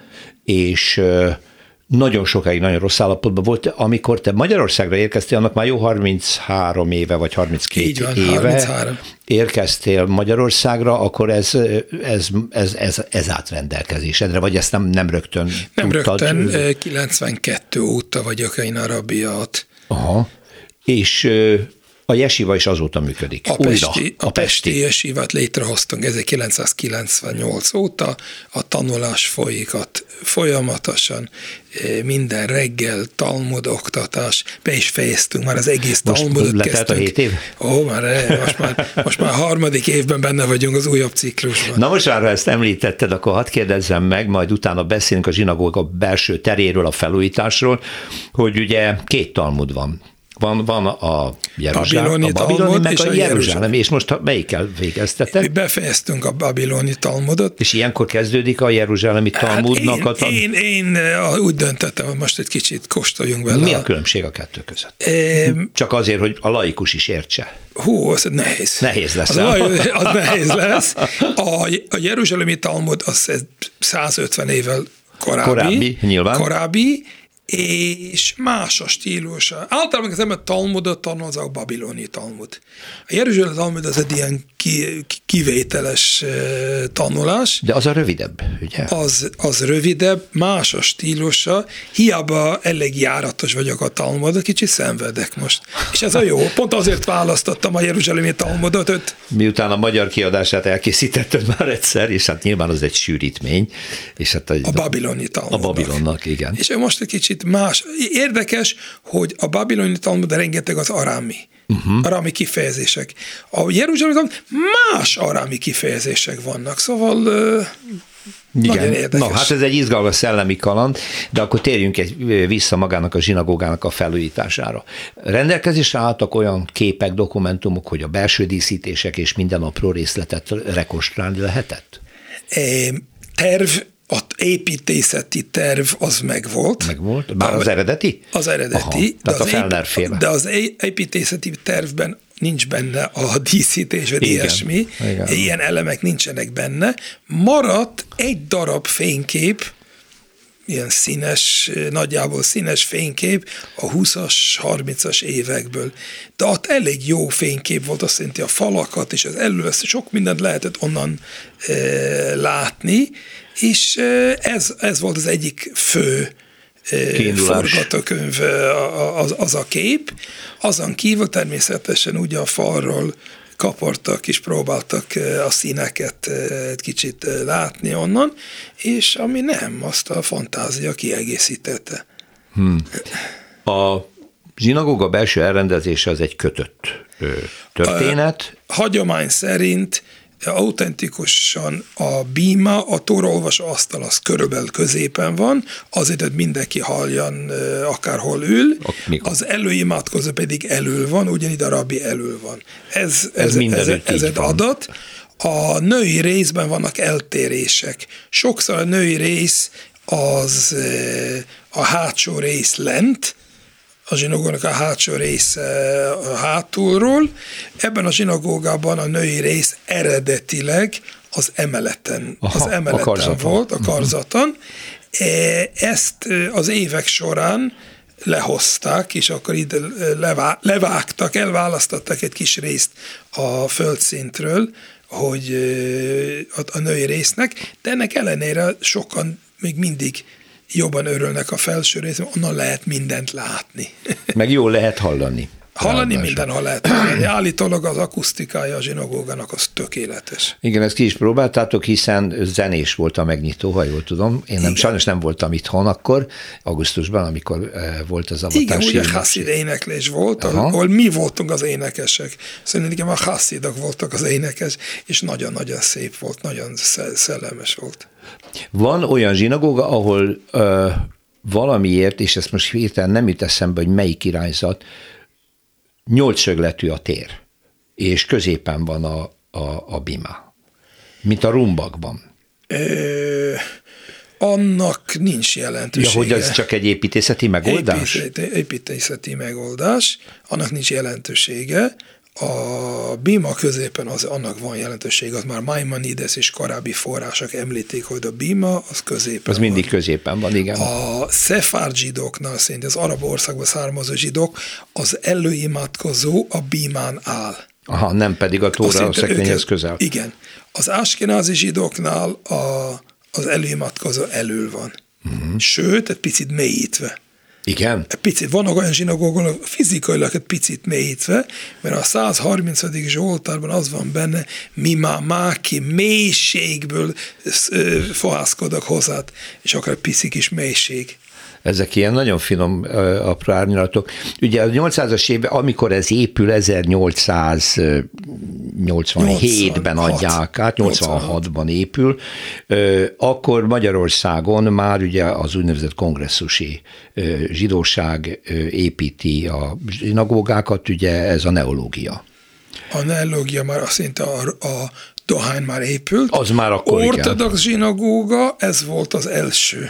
és nagyon sokáig nagyon rossz állapotban volt. Amikor te Magyarországra érkeztél, annak már jó 33 éve, vagy 32 Így van, éve 33. érkeztél Magyarországra, akkor ez, ez, ez, ez, ez átrendelkezésedre, vagy ezt nem, nem rögtön Nem tudtad? rögtön, 92 óta vagyok én arabiat. Aha. És a jesiva is azóta működik. A Újra, Pesti, a, a Pesti. Pesti jesivát létrehoztunk 1998 óta, a tanulás folyik folyamatosan, e, minden reggel Talmud oktatás, be is fejeztünk, már az egész most Talmudot kezdtünk. a hét év? Ó, már, most már, most már harmadik évben benne vagyunk az újabb ciklusban. Na most már, ha ezt említetted, akkor hadd kérdezzem meg, majd utána beszélünk a zsinagóga belső teréről, a felújításról, hogy ugye két Talmud van van, van a Jeruzsálem, Babiloni, a Babiloni Talmud meg és a Jeruzsálem, Jeruzsálem, és most melyikkel végeztetek? Mi befejeztünk a Babiloni Talmudot. És ilyenkor kezdődik a Jeruzsálemi hát Talmudnak hát én, a... Én, én, én úgy döntöttem, hogy most egy kicsit kóstoljunk vele. Mi a különbség a kettő között? É, Csak azért, hogy a laikus is értse. Hú, az nehéz. Nehéz lesz. Az, az nehéz lesz. A, a Jeruzsálemi Talmud az 150 évvel korábbi. Korábbi, nyilván. Korábbi, és más a stílusa. Általában az ember Talmudot tanul, az a babiloni Talmud. A Jeruzsálem Talmud az egy ilyen ki, kivételes tanulás. De az a rövidebb, ugye? Az, az rövidebb, más a stílusa. Hiába elég járatos vagyok a Talmudot, kicsit szenvedek most. És ez a jó. Pont azért választottam a Jeruzsálemi Talmudot. Öt. Miután a magyar kiadását elkészítetted már egyszer, és hát nyilván az egy sűrítmény. És hát a, a babiloni Talmudnak. A babilonnak, igen. És most egy kicsit más. Érdekes, hogy a babiloni Talmud rengeteg az arámi uh-huh. arámi kifejezések. A Jeruzsálemben más arámi kifejezések vannak, szóval igen. Nagyon érdekes. Na, hát ez egy izgalmas szellemi kaland, de akkor térjünk egy vissza magának a zsinagógának a felújítására. Rendelkezésre álltak olyan képek, dokumentumok, hogy a belső díszítések és minden apró részletet rekonstruálni lehetett? É, terv a építészeti terv az megvolt. Megvolt? Már az eredeti? Az eredeti. Aha, de, az a Fellner féle. de az építészeti tervben nincs benne a díszítés, vagy Igen. ilyesmi. Igen. Ilyen elemek nincsenek benne. Maradt egy darab fénykép, ilyen színes, nagyjából színes fénykép a 20-as, 30-as évekből. De ott elég jó fénykép volt, azt jelenti a falakat és az elővesz, sok mindent lehetett onnan e, látni, és ez, ez volt az egyik fő Kiindulás. forgatókönyv az, az a kép. Azon kívül természetesen ugye a falról kaportak és próbáltak a színeket egy kicsit látni onnan, és ami nem, azt a fantázia kiegészítette. Hmm. A zsinagóga belső elrendezése az egy kötött történet. A hagyomány szerint autentikusan a bíma, a tórolvasó asztal az körülbelül középen van, azért, hogy mindenki halljan, akárhol ül, az előimádkozó pedig elől van, ugyanígy a rabbi elől van. Ez, ez, ez, ez, ez egy adat. A női részben vannak eltérések. Sokszor a női rész az a hátsó rész lent, a zsinagógának a hátsó része a hátulról. Ebben a zsinagógában a női rész eredetileg az emeleten, Aha, az emeleten a volt, a mhm. karzaton. E, ezt az évek során lehozták, és akkor ide levá, levágtak, elválasztottak egy kis részt a földszintről, hogy a, a női résznek, de ennek ellenére sokan még mindig jobban örülnek a felső részben, onnan lehet mindent látni. Meg jól lehet hallani. Hallani mindenhol lehet. Állítólag az akusztikája a zsinagógának az tökéletes. Igen, ezt ki is próbáltátok, hiszen zenés volt a megnyitó, ha jól tudom. Én nem, Igen. sajnos nem voltam itthon akkor, augusztusban, amikor eh, volt az avatási. Igen, ugye Hassid éneklés volt, Aha. ahol mi voltunk az énekesek. Szerintem a Hassidok voltak az énekes, és nagyon-nagyon szép volt, nagyon szellemes volt. Van olyan zsinagóga, ahol ö, valamiért, és ezt most hirtelen nem jut eszembe, hogy melyik irányzat, nyolcszögletű a tér, és középen van a, a, a bima, mint a rumbakban. Ö, annak nincs jelentősége. Ja, hogy ez csak egy építészeti megoldás? építészeti megoldás, annak nincs jelentősége. A Bima középen az, annak van jelentőség, az már Maimonides és korábbi források említik, hogy a Bima az középen Az van. mindig középen van, igen. A szefárd zsidóknál, szerint az arab országban származó zsidók, az előimádkozó a Bimán áll. Aha, nem pedig a tóra a szekrényhez közel. Igen. Az áskenázi zsidóknál a, az előimádkozó elől van. Uh-huh. Sőt, egy picit mélyítve. Igen? Picit, vannak olyan zsinagógok, fizikailag egy picit mélyítve, mert a 130. Zsoltárban az van benne, mi már máki mélységből fohászkodok hozzád, és akár egy pici kis mélység. Ezek ilyen nagyon finom apró árnyalatok. Ugye a 800-as évben, amikor ez épül, 1887-ben adják át, 86-ban épül, akkor Magyarországon már ugye az úgynevezett kongresszusi zsidóság építi a zsinagógákat, ugye ez a neológia. A neológia már jelenti a, a dohány már épült. Az már akkor Ortodox zsinagóga, ez volt az első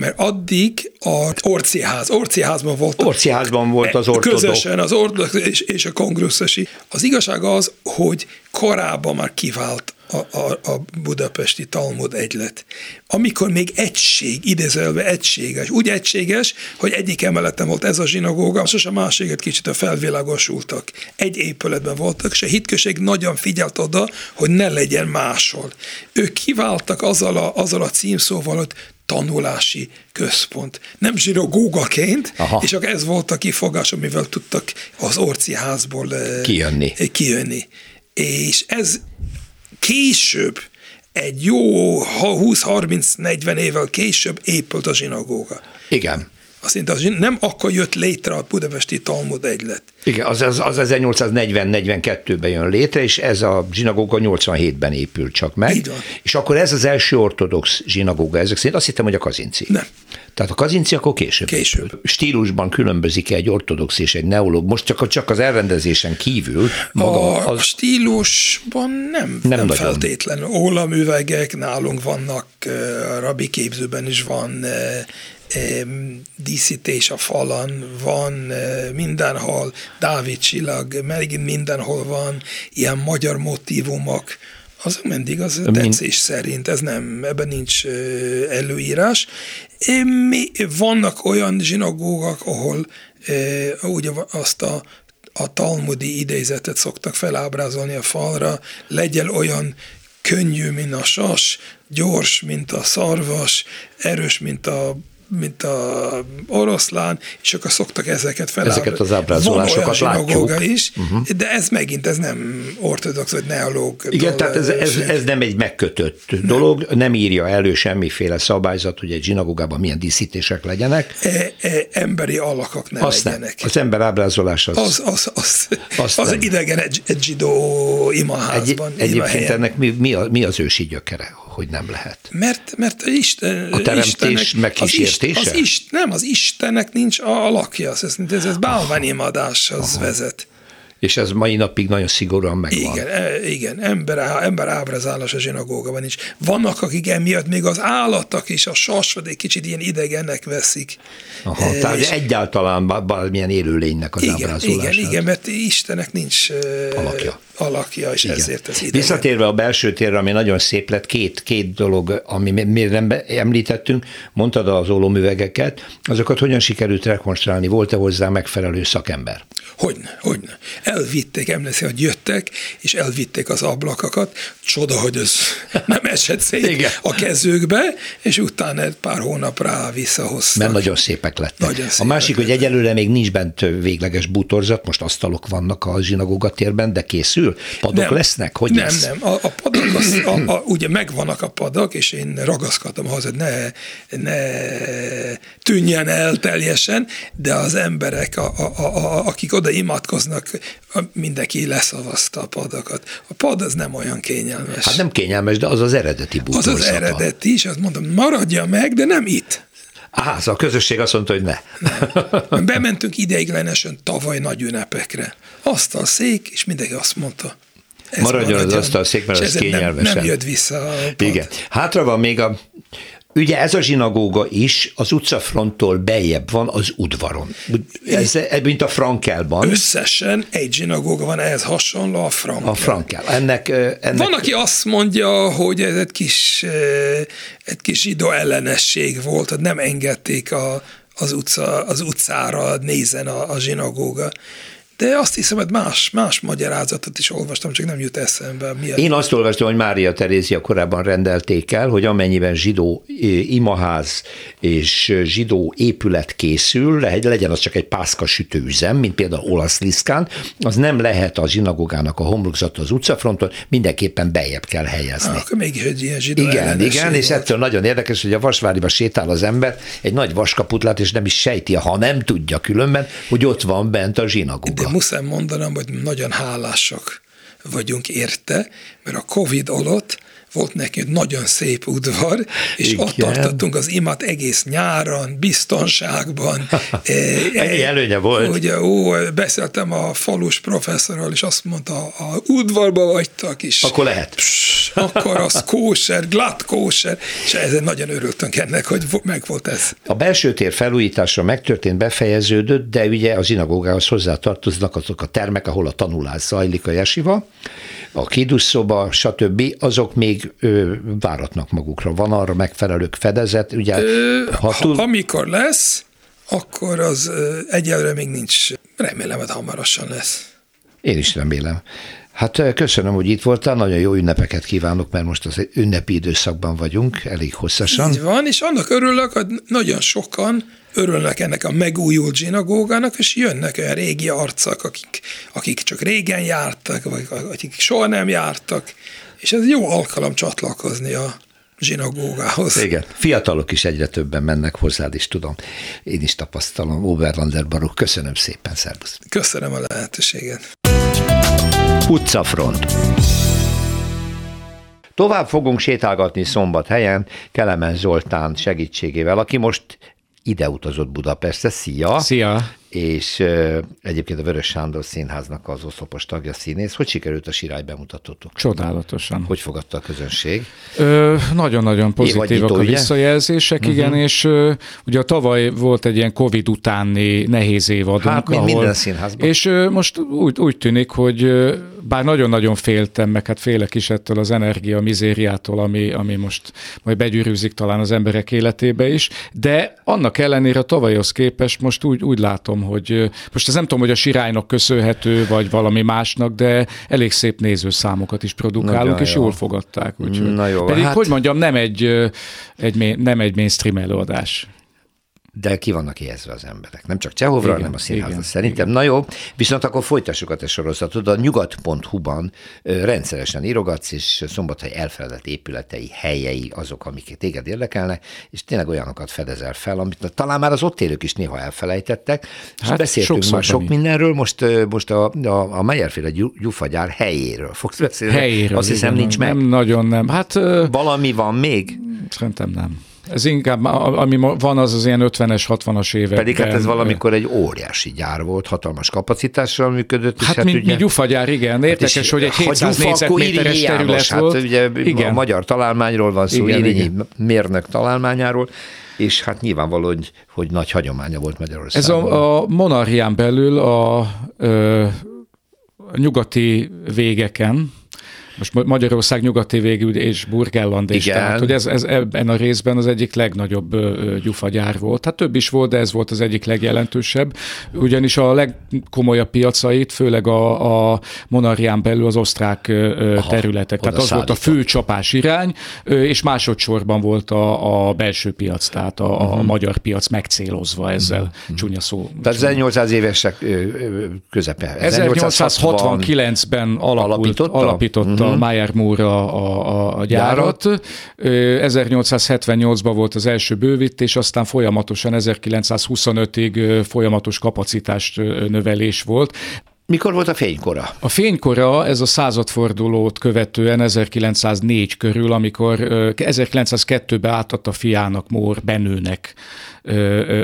mert addig a Orciház, Orciházban volt. Orciházban volt az ortodox. Közösen az ortodox és, és a kongresszusi. Az igazság az, hogy korábban már kivált a, a, a budapesti Talmud egylet. Amikor még egység, idézelve egységes, úgy egységes, hogy egyik emeleten volt ez a zsinagóga, és a másiket kicsit a felvilágosultak. Egy épületben voltak, és a hitközség nagyon figyelt oda, hogy ne legyen máshol. Ők kiváltak azzal a, azzal a címszóval, hogy tanulási központ. Nem zsinagógaként, Aha. és csak ez volt a kifogás, amivel tudtak az orci házból eh, kijönni. kijönni. És ez később, egy jó 20-30-40 évvel később épült a zsinagóga. Igen. Azt mondta, nem akkor jött létre a budapesti Talmud egylet. Igen, az, az, az 1840-42-ben jön létre, és ez a zsinagóga 87-ben épült csak meg. Így van. És akkor ez az első ortodox zsinagóga ezek szerint. Azt hittem, hogy a kazinci. Nem. Tehát a kazinci akkor később. Később. Épült. Stílusban különbözik egy ortodox és egy neológ. Most csak, csak az elrendezésen kívül. Maga a az... stílusban nem, nem, nem feltétlenül. Ólamüvegek nálunk vannak, rabbi képzőben is van díszítés a falon, van mindenhol Dávid csillag, megint mindenhol van ilyen magyar motivumok, az mindig az Mind... tetszés szerint, ez nem, ebben nincs előírás. Mi, vannak olyan zsinagógak, ahol ugye azt a a talmudi idézetet szoktak felábrázolni a falra, legyen olyan könnyű, mint a sas, gyors, mint a szarvas, erős, mint a mint a oroszlán, és akkor szoktak ezeket fel. Ezeket az ábrázolásokat látjuk. is, uh-huh. de ez megint ez nem ortodox vagy neológ. Igen, tehát ez, ez, ez, nem egy megkötött nem. dolog, nem írja elő semmiféle szabályzat, hogy egy zsinagógában milyen díszítések legyenek. E, e, emberi alakok ne Azt legyenek. Nem. Az ember ábrázolás az... Az, az, az, az, az idegen egy, egy zsidó imaházban. Egy, egyébként ennek mi, mi, a, mi az ősi gyökere? Hogy nem lehet? Mert, mert Isten, a teremtés megkísértése? Az, ist, az ist, nem, az Istennek nincs alakja, ez, ez, ez bálványimádáshoz vezet. És ez mai napig nagyon szigorúan megvan. Igen, e, igen ember, ember ábrázálás a zsinagógában is. Vannak, akik emiatt még az állatok is, a sasod egy kicsit ilyen idegennek veszik. Aha, e, tehát és egyáltalán bármilyen élőlénynek az igen, ábrázolását. Igen, igen, mert Istenek nincs e, alakja. Alakja, és Igen. ezért ez idegen. Visszatérve a belső térre, ami nagyon szép lett, két, két dolog, ami nem említettünk, mondtad az ólomüvegeket, azokat hogyan sikerült rekonstruálni? Volt-e hozzá megfelelő szakember? Hogyne, hogyne. Elvitték, emlékszik, hogy jöttek, és elvitték az ablakakat. Csoda, hogy ez nem esett szét Igen. a kezükbe, és utána egy pár hónap rá visszahoztak. Mert nagyon szépek lettek. Nagyon szépek a másik, lettek. hogy egyelőre még nincs bent végleges bútorzat, most asztalok vannak a zsinagóga térben, de készül? Padok nem, lesznek? Hogy nem, lesz? nem. A, a padok, az, a, a, ugye megvannak a padok, és én ragaszkodom ahhoz, hogy ne, ne tűnjen el teljesen, de az emberek, a, a, a, akik oda imádkoznak, mindenki leszavazta a padokat. A pad az nem olyan kényelmes. Hát nem kényelmes, de az az eredeti bútorzata. Az az eredeti is, azt mondom, maradja meg, de nem itt. Á, szóval a közösség azt mondta, hogy ne. Nem. Bementünk ideiglenesen tavaly nagy ünnepekre. Asztal szék, és mindenki azt mondta, ez maradjon, maradjon az asztal szék, mert ez kényelmesen. Nem, nem jött vissza a pad. Igen. Hátra van még a Ugye ez a zsinagóga is az utcafronttól bejebb van az udvaron. Ez, mint a Frankelban. Összesen egy zsinagóga van, ehhez hasonló a Frankel. A Frankel. Ennek, ennek... Van, aki azt mondja, hogy ez egy kis, egy kis zsidó ellenesség volt, hogy nem engedték a, az, utca, az utcára nézen a, a zsinagóga. De azt hiszem, hogy más, más magyarázatot is olvastam, csak nem jut eszembe. Milyen... Én azt olvastam, hogy Mária Terézia korábban rendelték el, hogy amennyiben zsidó imaház és zsidó épület készül, legyen az csak egy pászka sütőüzem, mint például olasz liszkán, az nem lehet a zsinagógának a homlokzat az utcafronton, mindenképpen bejebb kell helyezni. Ah, akkor mégis egy ilyen zsidó Igen, igen, és ettől nagyon érdekes, hogy a Vasváriba sétál az ember, egy nagy vaskaput lát, és nem is sejti, ha nem tudja különben, hogy ott van bent a zsinagóga muszáj mondanom, hogy nagyon hálásak vagyunk érte, mert a Covid alatt volt egy nagyon szép udvar, és Igen. ott tartottunk az imat egész nyáron, biztonságban. Ennyi előnye volt. Ugye, ó, beszéltem a falus professzorral, és azt mondta, a udvarba vagytak is. Akkor lehet. Pss, akkor az kóser, glatt kóser, és ezzel nagyon örültünk ennek, hogy meg volt ez. A belső tér felújítása megtörtént, befejeződött, de ugye az zinagógához hozzá tartoznak azok a termek, ahol a tanulás zajlik a jesiva, a kidusszoba, stb., azok még ö, váratnak magukra. Van arra megfelelő fedezet, ugye? Ö, ha túl... Amikor lesz, akkor az egyelőre még nincs. Remélem, hogy hamarosan lesz. Én is remélem. Hát köszönöm, hogy itt voltál, nagyon jó ünnepeket kívánok, mert most az ünnepi időszakban vagyunk, elég hosszasan. Így van, és annak örülök, hogy nagyon sokan örülnek ennek a megújult zsinagógának, és jönnek olyan régi arcak, akik, akik csak régen jártak, vagy akik soha nem jártak, és ez jó alkalom csatlakozni a zsinagógához. Igen, fiatalok is egyre többen mennek hozzád is, tudom. Én is tapasztalom. Oberlander Baruch, köszönöm szépen, szervusz. Köszönöm a lehetőséget. Utcafront. Tovább fogunk sétálgatni szombathelyen Kelemen Zoltán segítségével, aki most ide utazott Budapestre. Szia! Szia! És egyébként a Vörös Sándor Színháznak az oszlopos tagja színész. Hogy sikerült a sirály bemutatótok? Csodálatosan. Hogy fogadta a közönség? Nagyon-nagyon pozitívak a visszajelzések, uh-huh. igen, és ö, ugye tavaly volt egy ilyen Covid utáni nehéz évadunk. Hát, ahol, minden színházban. És ö, most úgy, úgy tűnik, hogy ö, bár nagyon-nagyon féltem, meg hát félek is ettől az energia mizériától, ami, ami most majd begyűrűzik talán az emberek életébe is, de annak ellenére a tavalyhoz képest most úgy, úgy látom, hogy most ez nem tudom, hogy a sirálynak köszönhető, vagy valami másnak, de elég szép nézőszámokat is produkálunk, Nagyon és jó. jól fogadták. Úgyhogy. Na jó, Pedig, hát... hogy mondjam, nem egy, egy, nem egy mainstream előadás de ki vannak éhezve az emberek. Nem csak Csehovra, igen, hanem a színházra szerintem. Igen. Na jó, viszont akkor folytassuk a te sorozatod. A nyugat.hu-ban rendszeresen írogatsz, és Szombathely elfeledett épületei, helyei azok, amik téged érdekelnek, és tényleg olyanokat fedezel fel, amit talán már az ott élők is néha elfelejtettek. Hát beszéltünk már sok mindenről, most, most a, a, a Meyerféle gyufagyár helyéről fogsz beszélni. Helyéről. Azt hiszem, nincs nem, meg. Nem, nagyon nem. Hát, Valami van még? Szerintem nem. Ez inkább, ami van, az az ilyen 50-es, 60-as évek. Pedig hát ez valamikor egy óriási gyár volt, hatalmas kapacitással működött. Hát, hát mint, ugye, gyufagyár, igen. Érdekes, hát hogy egy 700 négyzetméteres terület hát, volt. Ugye igen. a magyar találmányról van szó, igen, Irényi igen. mérnök találmányáról, és hát nyilvánvaló, hogy, hogy nagy hagyománya volt Magyarországon. Ez a, a monarchián belül a, a nyugati végeken, most Magyarország nyugati végül és Burgelland és tehát, hogy ez, ez ebben a részben az egyik legnagyobb gyufagyár volt. Hát több is volt, de ez volt az egyik legjelentősebb, ugyanis a legkomolyabb piacait, főleg a, a Monarián belül az osztrák Aha, területek. Tehát az volt a fő csapás irány, és másodszorban volt a, a belső piac, tehát a, uh-huh. a mhm. magyar piac megcélozva ezzel uh-huh. csúnya szó. Tehát 1800 évesek közepe. 1869-ben alapult, alapította, alapította uh-huh. Meyer Moore a, a, a gyárat. gyárat. 1878-ban volt az első bővítés, aztán folyamatosan 1925-ig folyamatos kapacitást növelés volt. Mikor volt a fénykora? A fénykora, ez a századfordulót követően 1904 körül, amikor 1902-ben átadta fiának Mór Benőnek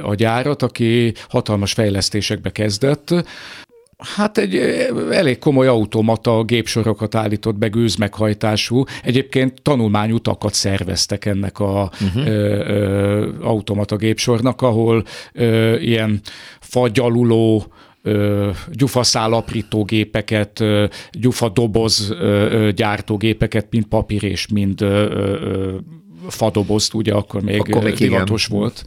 a gyárat, aki hatalmas fejlesztésekbe kezdett. Hát egy elég komoly automata gépsorokat állított be gőzmeghajtású. Egyébként tanulmányutakat szerveztek ennek a uh-huh. ö, ö, automata gépsornak, ahol ö, ilyen fagyaluló gyufaszál aprítógépeket, gyufadoboz gyártógépeket, mind papír és mind fadobozt, ugye akkor még, akkor még divatos igen. volt.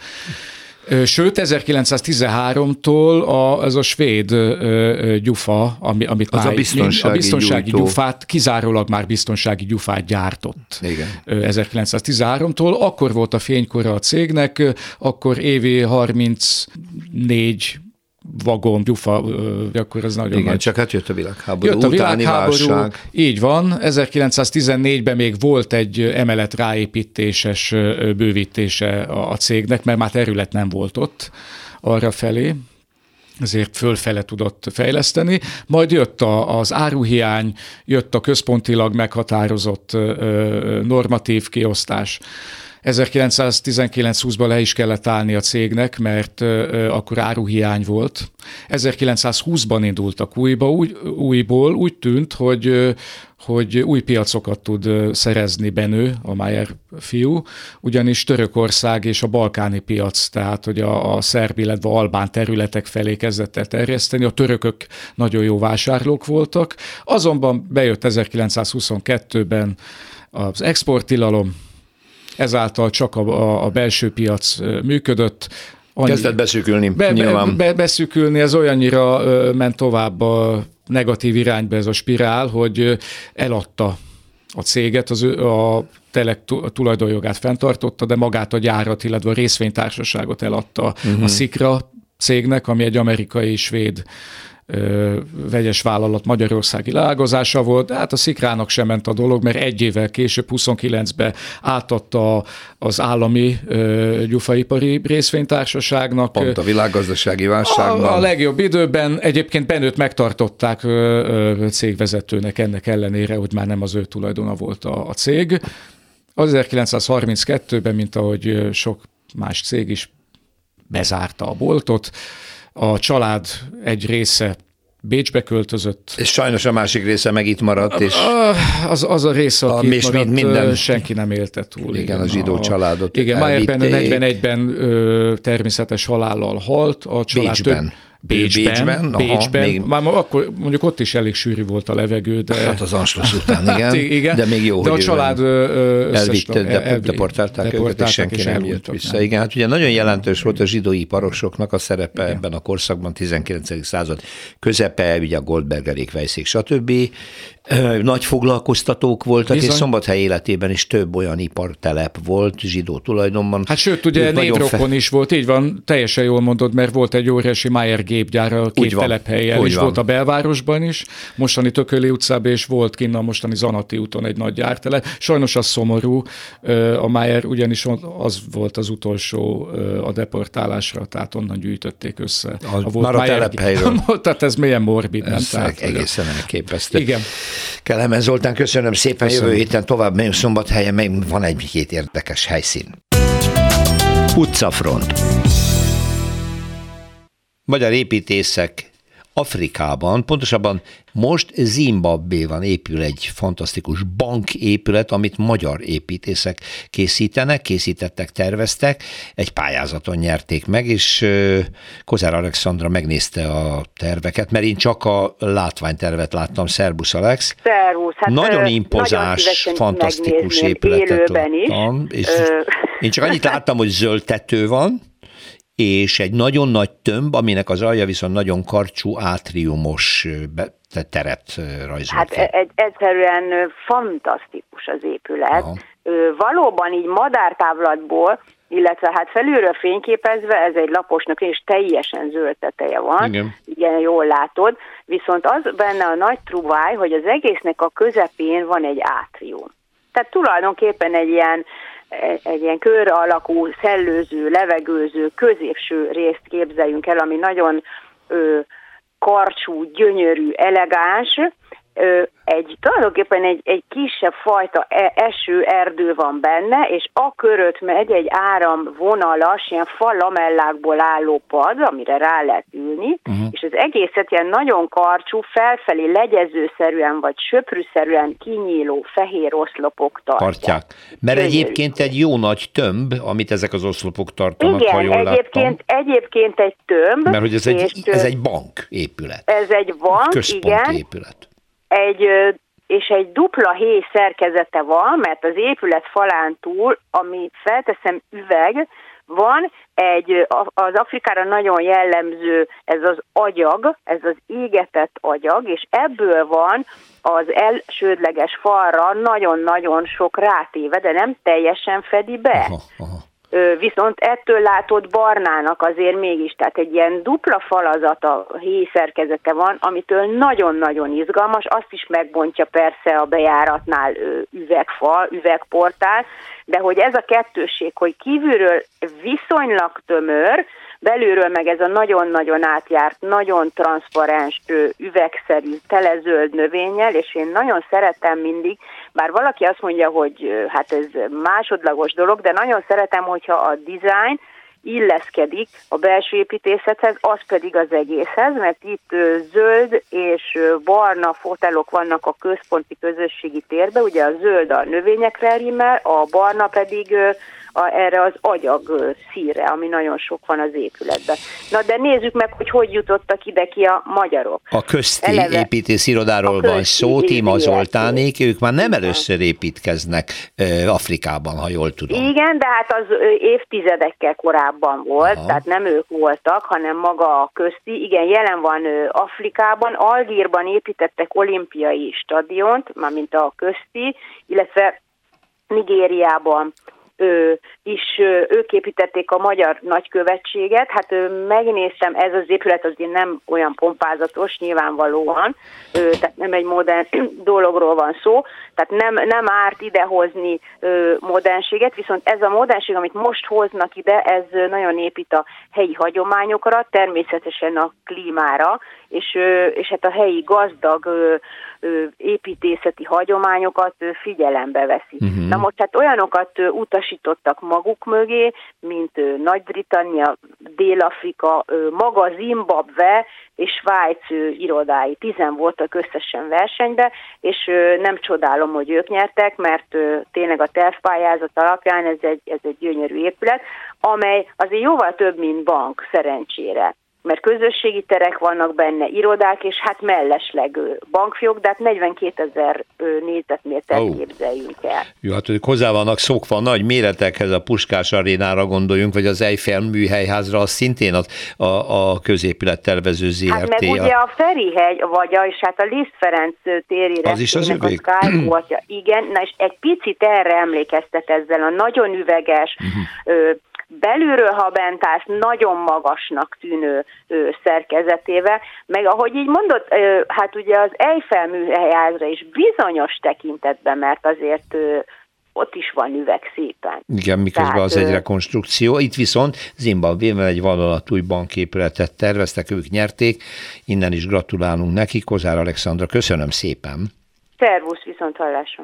Sőt, 1913-tól a, ez a svéd gyufa, ami, amit az már, a biztonsági, a biztonsági gyufát, kizárólag már biztonsági gyufát gyártott. Igen. 1913-tól, akkor volt a fénykora a cégnek, akkor évi 34 vagon, gyufa, akkor ez nagyon Igen, nagy. csak hát jött a világháború, jött a világháború, válság. Így van, 1914-ben még volt egy emelet ráépítéses bővítése a cégnek, mert már terület nem volt ott arra felé ezért fölfele tudott fejleszteni. Majd jött a, az áruhiány, jött a központilag meghatározott normatív kiosztás, 1919-20-ban le is kellett állni a cégnek, mert akkor áruhiány volt. 1920-ban indultak újba, úgy, újból, úgy tűnt, hogy hogy új piacokat tud szerezni Benő, a Mayer fiú, ugyanis Törökország és a balkáni piac, tehát hogy a, a szerb, illetve albán területek felé kezdett el terjeszteni, a törökök nagyon jó vásárlók voltak, azonban bejött 1922-ben az exporttilalom, ezáltal csak a, a belső piac működött. Annyi, Kezdett beszűkülni, be, nyilván. Be, beszűkülni, ez olyannyira ment tovább a negatív irányba ez a spirál, hogy eladta a céget, az, a telek tulajdonjogát fenntartotta, de magát a gyárat, illetve a részvénytársaságot eladta uh-huh. a mhm. Szikra cégnek, ami egy vegyes vállalat magyarországi leágazása volt, de hát a Szikrának sem ment a dolog, mert egy évvel később, 29-ben átadta az állami gyufaipari részvénytársaságnak. Pont a világgazdasági válságban. A, a legjobb időben egyébként Benőt megtartották cégvezetőnek ennek ellenére, hogy már nem az ő tulajdona volt a, a cég. Az 1932-ben, mint ahogy sok más cég is bezárta a boltot, a család egy része Bécsbe költözött. És sajnos a másik része meg itt maradt, és... Az, az a része, aki a, és maradt, minden... senki nem élte túl. Igen, igen a zsidó a, családot Igen, Meyer 41-ben természetes halállal halt. A család Bécsben. Több, Bécsben, Bécsben, Bécsben. Aha, még... már akkor mondjuk ott is elég sűrű volt a levegő, de... Hát az Anschluss után, igen, igen, de még jó, De a család elvitte, de, el, deportálták, őket, és senki és nem jött vissza. Nem. Igen, hát ugye nagyon jelentős volt a zsidói parosoknak a szerepe igen. ebben a korszakban, 19. század közepe, ugye a Goldbergerék, Vejszék, stb nagy foglalkoztatók voltak, Bizony. és Szombathely életében is több olyan ipartelep volt zsidó tulajdonban. Hát sőt, ugye névrokon fe... is volt, így van, teljesen jól mondod, mert volt egy óriási Mayer gépgyár a két telephelyen, és van. volt a belvárosban is, mostani Tököli utcában, és volt kinn a mostani Zanati úton egy nagy gyártelep. Sajnos az szomorú, a Mayer ugyanis az volt az utolsó a deportálásra, tehát onnan gyűjtötték össze. Az, a volt már a telephelyről. tehát ez milyen morbid, nem? Tehát, egészen elképesztő. Igen. Kelemen Zoltán, köszönöm szépen, köszönöm. jövő héten tovább megyünk Szombathelyen, még van egy-két érdekes helyszín. Utcafront. Magyar építészek Afrikában, pontosabban most Zimbabwe-ban épül egy fantasztikus banképület, amit magyar építészek készítenek, készítettek, terveztek, egy pályázaton nyerték meg, és Kozár Alexandra megnézte a terveket, mert én csak a látványtervet láttam, Szerbusz Alex. Szervusz, hát nagyon impozás, nagyon fantasztikus épületet láttam, és én csak annyit láttam, hogy zöld tető van, és egy nagyon nagy tömb, aminek az alja viszont nagyon karcsú átriumos teret rajzol. Hát egy, egyszerűen fantasztikus az épület. Aha. Valóban így madártávlatból, illetve hát felülről fényképezve ez egy laposnak és teljesen zöld teteje van, igen. igen, jól látod, viszont az benne a nagy truváj, hogy az egésznek a közepén van egy átrium. Tehát tulajdonképpen egy ilyen egy ilyen kör alakú, szellőző, levegőző, középső részt képzeljünk el, ami nagyon ö, karcsú, gyönyörű, elegáns, egy, tulajdonképpen egy, egy kisebb fajta e, eső erdő van benne, és a körött megy egy áram vonalas, ilyen falamellákból álló pad, amire rá lehet ülni, uh-huh. és az egészet ilyen nagyon karcsú, felfelé legyezőszerűen vagy söprűszerűen kinyíló fehér oszlopok tartják. tartják. Mert egyébként egy jó nagy tömb, amit ezek az oszlopok tartanak, Igen, ha jól egyébként, láttam. egyébként egy tömb. Mert hogy ez egy, ez egy bank épület. Ez egy bank, igen. épület egy és egy dupla héj szerkezete van, mert az épület falán túl, ami felteszem üveg, van egy, az Afrikára nagyon jellemző ez az agyag, ez az égetett agyag, és ebből van az elsődleges falra nagyon-nagyon sok rátéve, de nem teljesen fedi be. Aha, aha. Viszont ettől látott barnának azért mégis, tehát egy ilyen dupla falazata, héj szerkezete van, amitől nagyon-nagyon izgalmas, azt is megbontja persze a bejáratnál üvegfal, üvegportál, de hogy ez a kettőség, hogy kívülről viszonylag tömör, belülről meg ez a nagyon-nagyon átjárt, nagyon transzparens, üvegszerű, telezöld növényel, és én nagyon szeretem mindig, bár valaki azt mondja, hogy hát ez másodlagos dolog, de nagyon szeretem, hogyha a design illeszkedik a belső építészethez, az pedig az egészhez, mert itt zöld és barna fotelok vannak a központi közösségi térben, ugye a zöld a növényekre rímel, a barna pedig a, erre az agyag szíre, ami nagyon sok van az épületben. Na de nézzük meg, hogy hogy jutottak ide ki a magyarok. A közti Eleve, építészirodáról a van szó, Tima Zoltánék, ők már nem először építkeznek Afrikában, ha jól tudom. Igen, de hát az évtizedekkel korábban volt, Aha. tehát nem ők voltak, hanem maga a közti. Igen, jelen van Afrikában, Algírban építettek olimpiai stadiont, mármint a közti, illetve Nigériában is ők építették a magyar nagykövetséget. Hát megnéztem, ez az épület azért nem olyan pompázatos, nyilvánvalóan, tehát nem egy modern dologról van szó, tehát nem, nem árt idehozni modernséget, viszont ez a modernség, amit most hoznak ide, ez nagyon épít a helyi hagyományokra, természetesen a klímára, és, és hát a helyi gazdag építészeti hagyományokat figyelembe veszi. Uh-huh. Na most hát olyanokat utasítottak maguk mögé, mint Nagy-Britannia, Dél-Afrika, maga Zimbabwe és Svájc irodái. Tizen voltak összesen versenybe, és nem csodálom, hogy ők nyertek, mert tényleg a tervpályázat alapján ez egy, ez egy gyönyörű épület, amely azért jóval több, mint bank, szerencsére mert közösségi terek vannak benne, irodák, és hát mellesleg bankfiók, de hát 42 ezer négyzetmétert oh. képzeljünk el. Jó, hát hogy hozzá vannak szokva a nagy méretekhez, a Puskás arénára gondoljunk, vagy az Eiffel műhelyházra, az szintén a, a, a középület tervező ZRT. Hát meg ugye a Ferihegy, vagy a, és hát a Liszt Ferenc térére. Az is az? A Igen, na és egy picit erre emlékeztet ezzel a nagyon üveges, uh-huh belülről, ha bent állsz, nagyon magasnak tűnő szerkezetével, meg ahogy így mondod, ö, hát ugye az Eiffel műhelyázra is bizonyos tekintetben, mert azért ott is van üveg szépen. Igen, miközben Tehát, az egy rekonstrukció. Itt viszont Zimbabwe-ben egy vadonatúj banképületet terveztek, ők nyerték. Innen is gratulálunk neki. Kozár Alexandra, köszönöm szépen. Szervusz, viszont hallásra.